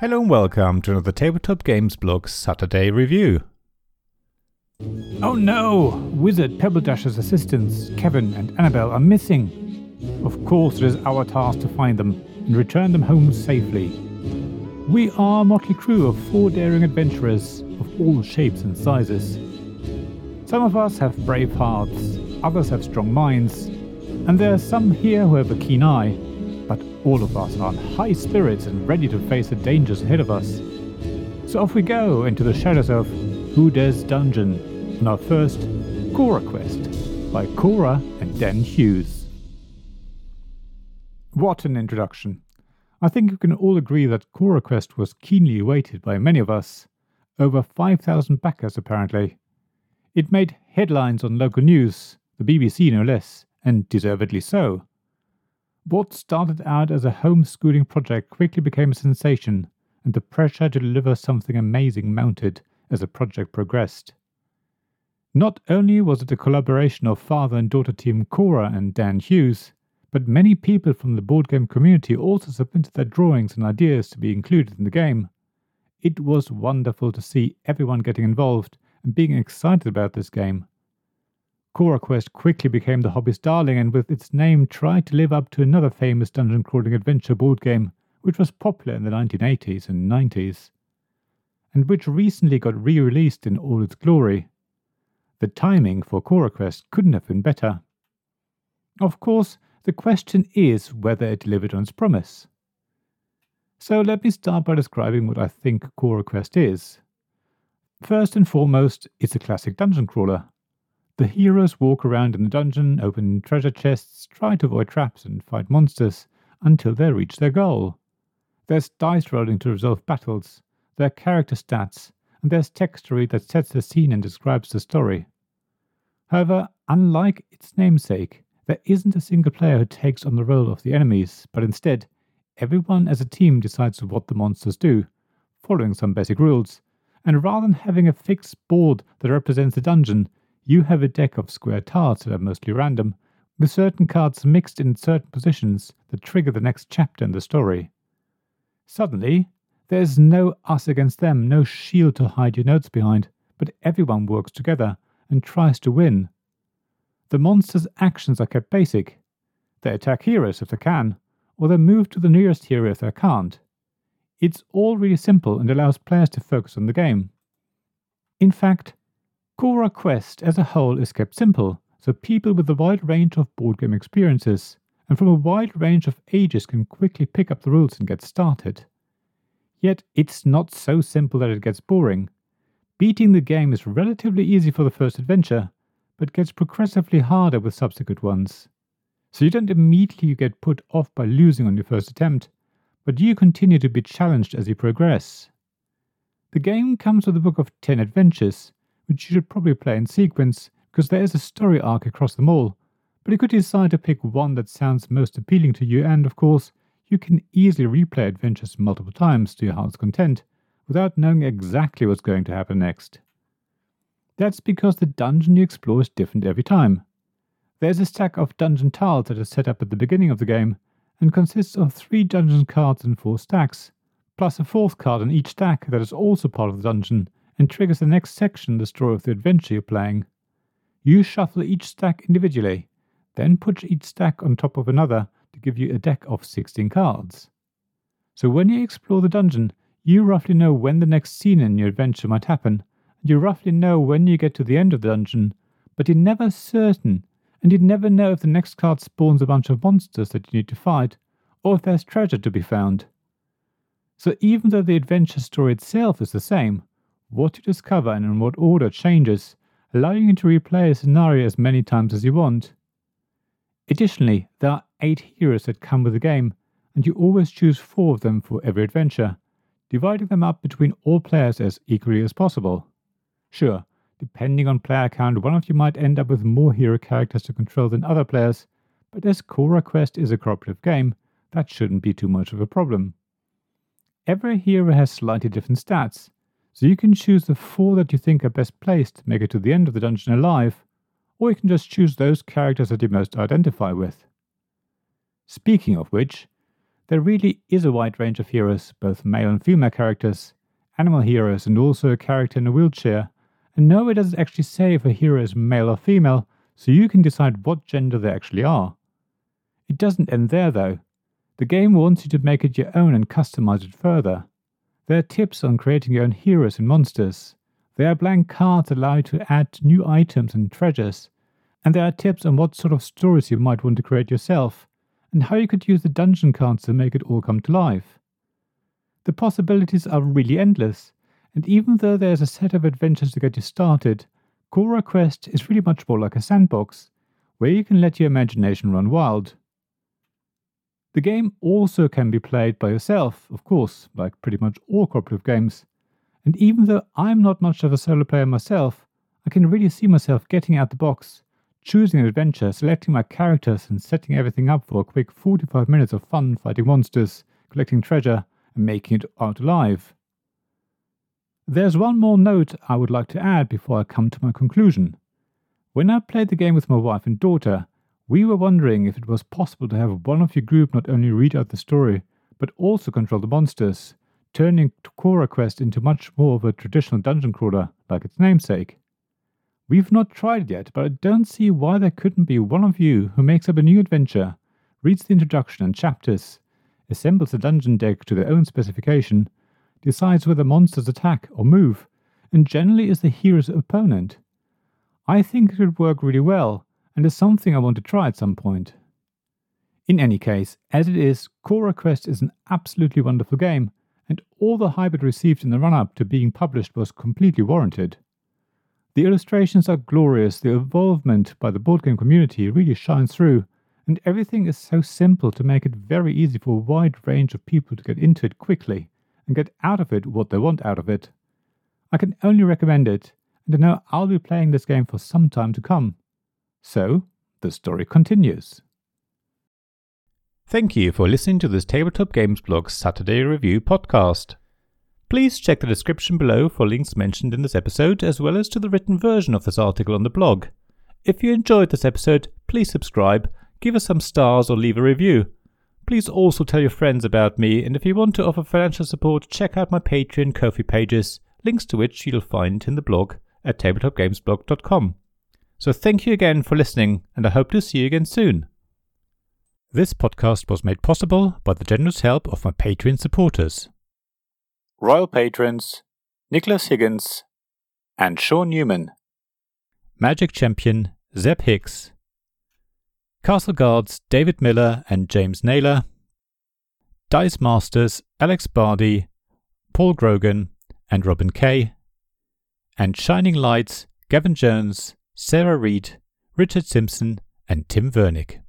Hello and welcome to another Tabletop Games Blog Saturday review. Oh no! Wizard Pebbledash's assistants, Kevin and Annabelle, are missing. Of course, it is our task to find them and return them home safely. We are a motley crew of four daring adventurers of all shapes and sizes. Some of us have brave hearts, others have strong minds, and there are some here who have a keen eye, but all of us are in high spirits and ready to face the dangers ahead of us. So off we go into the shadows of Who Dares Dungeon on our first Cora quest by Cora and Dan Hughes. What an introduction! I think we can all agree that Cora Quest was keenly awaited by many of us. Over 5,000 backers, apparently. It made headlines on local news, the BBC no less, and deservedly so. What started out as a homeschooling project quickly became a sensation, and the pressure to deliver something amazing mounted as the project progressed. Not only was it a collaboration of father and daughter team Cora and Dan Hughes, but many people from the board game community also submitted their drawings and ideas to be included in the game. It was wonderful to see everyone getting involved and being excited about this game. Cora Quest quickly became the hobby's darling and with its name tried to live up to another famous dungeon crawling adventure board game which was popular in the 1980s and 90s, and which recently got re released in all its glory. The timing for Cora Quest couldn't have been better. Of course, the question is whether it delivered on its promise. So let me start by describing what I think Cora Quest is. First and foremost, it's a classic dungeon crawler. The heroes walk around in the dungeon, open treasure chests, try to avoid traps, and fight monsters until they reach their goal. There's dice rolling to resolve battles, there are character stats, and there's texture that sets the scene and describes the story. However, unlike its namesake, there isn't a single player who takes on the role of the enemies, but instead, everyone as a team decides what the monsters do, following some basic rules. And rather than having a fixed board that represents the dungeon, you have a deck of square tiles that are mostly random, with certain cards mixed in certain positions that trigger the next chapter in the story. Suddenly, there's no us against them, no shield to hide your notes behind, but everyone works together and tries to win. The monster's actions are kept basic. They attack heroes if they can, or they move to the nearest hero if they can't. It's all really simple and allows players to focus on the game. In fact, Cora Quest as a whole is kept simple, so people with a wide range of board game experiences and from a wide range of ages can quickly pick up the rules and get started. Yet it's not so simple that it gets boring. Beating the game is relatively easy for the first adventure, but gets progressively harder with subsequent ones. So you don't immediately get put off by losing on your first attempt, but you continue to be challenged as you progress. The game comes with a book of 10 adventures, which you should probably play in sequence because there is a story arc across them all, but you could decide to pick one that sounds most appealing to you, and of course, you can easily replay adventures multiple times to your heart's content without knowing exactly what's going to happen next. That's because the dungeon you explore is different every time. There's a stack of dungeon tiles that is set up at the beginning of the game and consists of three dungeon cards in four stacks, plus a fourth card in each stack that is also part of the dungeon and triggers the next section the story of the adventure you're playing. You shuffle each stack individually, then put each stack on top of another to give you a deck of 16 cards. So when you explore the dungeon, you roughly know when the next scene in your adventure might happen and you roughly know when you get to the end of the dungeon, but you're never certain, and you'd never know if the next card spawns a bunch of monsters that you need to fight, or if there's treasure to be found. So even though the adventure story itself is the same, what you discover and in what order changes, allowing you to replay a scenario as many times as you want. Additionally, there are eight heroes that come with the game, and you always choose four of them for every adventure, dividing them up between all players as equally as possible. Sure, depending on player count, one of you might end up with more hero characters to control than other players, but as Cora Quest is a cooperative game, that shouldn't be too much of a problem. Every hero has slightly different stats, so you can choose the four that you think are best placed to make it to the end of the dungeon alive, or you can just choose those characters that you most identify with. Speaking of which, There really is a wide range of heroes, both male and female characters, animal heroes, and also a character in a wheelchair. And no, it doesn't actually say if a hero is male or female, so you can decide what gender they actually are. It doesn't end there though. The game wants you to make it your own and customize it further. There are tips on creating your own heroes and monsters. There are blank cards that allow you to add new items and treasures. And there are tips on what sort of stories you might want to create yourself, and how you could use the dungeon cards to make it all come to life. The possibilities are really endless, and even though there's a set of adventures to get you started, Cora Quest is really much more like a sandbox, where you can let your imagination run wild. The game also can be played by yourself, of course, like pretty much all cooperative games. And even though I'm not much of a solo player myself, I can really see myself getting out the box, choosing an adventure, selecting my characters, and setting everything up for a quick 45 minutes of fun fighting monsters, collecting treasure, and making it out alive. There's one more note I would like to add before I come to my conclusion. When I played the game with my wife and daughter, we were wondering if it was possible to have one of your group not only read out the story, but also control the monsters, turning Cora Quest into much more of a traditional dungeon crawler, like its namesake. We've not tried it yet, but I don't see why there couldn't be one of you who makes up a new adventure, reads the introduction and chapters, assembles a dungeon deck to their own specification, decides whether monsters attack or move, and generally is the hero's opponent. I think it would work really well, and is something I want to try at some point. In any case, as it is, Cora Quest is an absolutely wonderful game, and all the hype it received in the run up to being published was completely warranted. The illustrations are glorious, the involvement by the board game community really shines through, and everything is so simple to make it very easy for a wide range of people to get into it quickly and get out of it what they want out of it. I can only recommend it, and I know I'll be playing this game for some time to come. So, the story continues. Thank you for listening to this Tabletop Games Blog Saturday Review podcast. Please check the description below for links mentioned in this episode, as well as to the written version of this article on the blog. If you enjoyed this episode, please subscribe, give us some stars, or leave a review. Please also tell your friends about me, and if you want to offer financial support, check out my Patreon Ko-fi pages, links to which you'll find in the blog at tabletopgamesblog.com. So thank you again for listening, and I hope to see you again soon. This podcast was made possible by the generous help of my Patreon supporters. Royal Patrons Nicholas Higgins and Sean Newman. Magic Champion Zeb Hicks. Castle Guards David Miller and James Naylor. Dice Masters Alex Bardi, Paul Grogan, and Robin Kay. And Shining Lights Gavin Jones, Sarah Reed, Richard Simpson, and Tim Vernick.